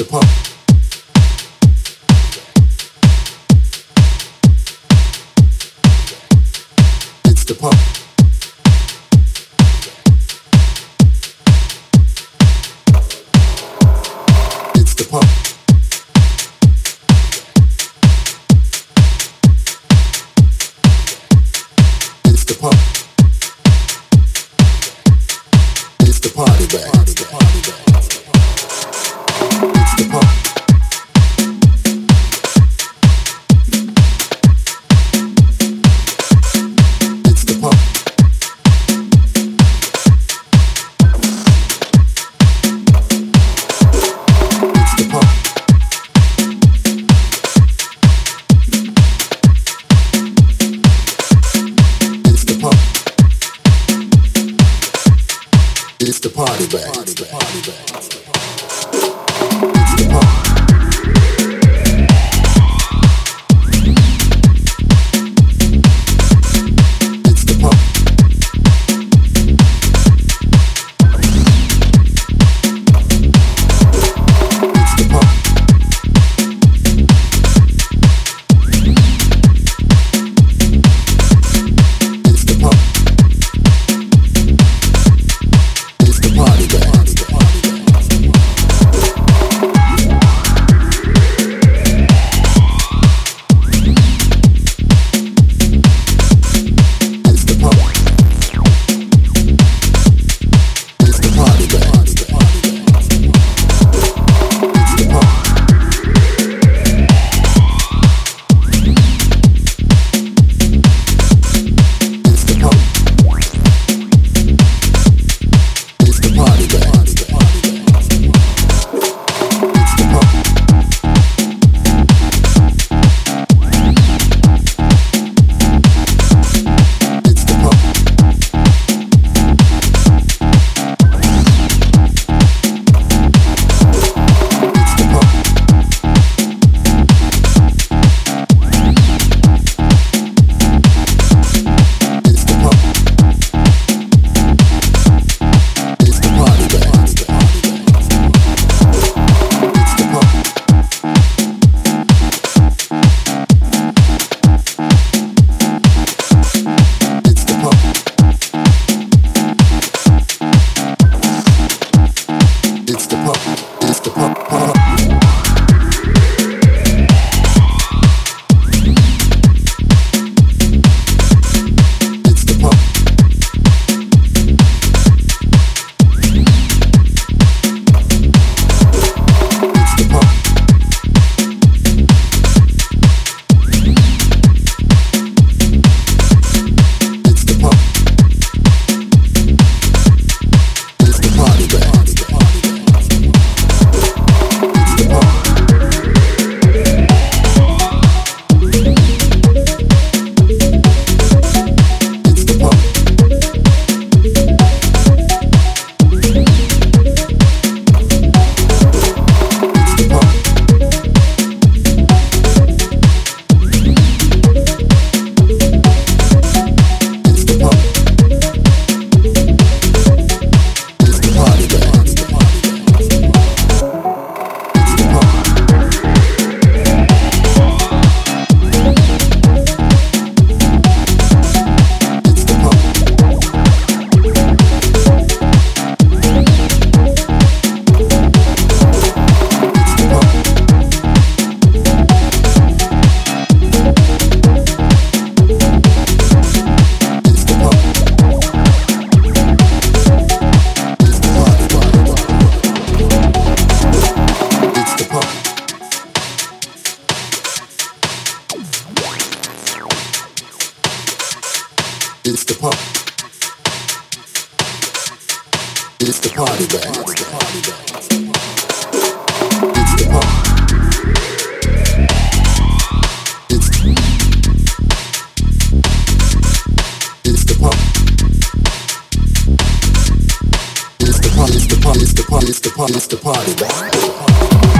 the pump. It's the pump. It's the pump. It's the pump. It's the party back. It's the party bag. Party back. Party bag it's the party, it's the party.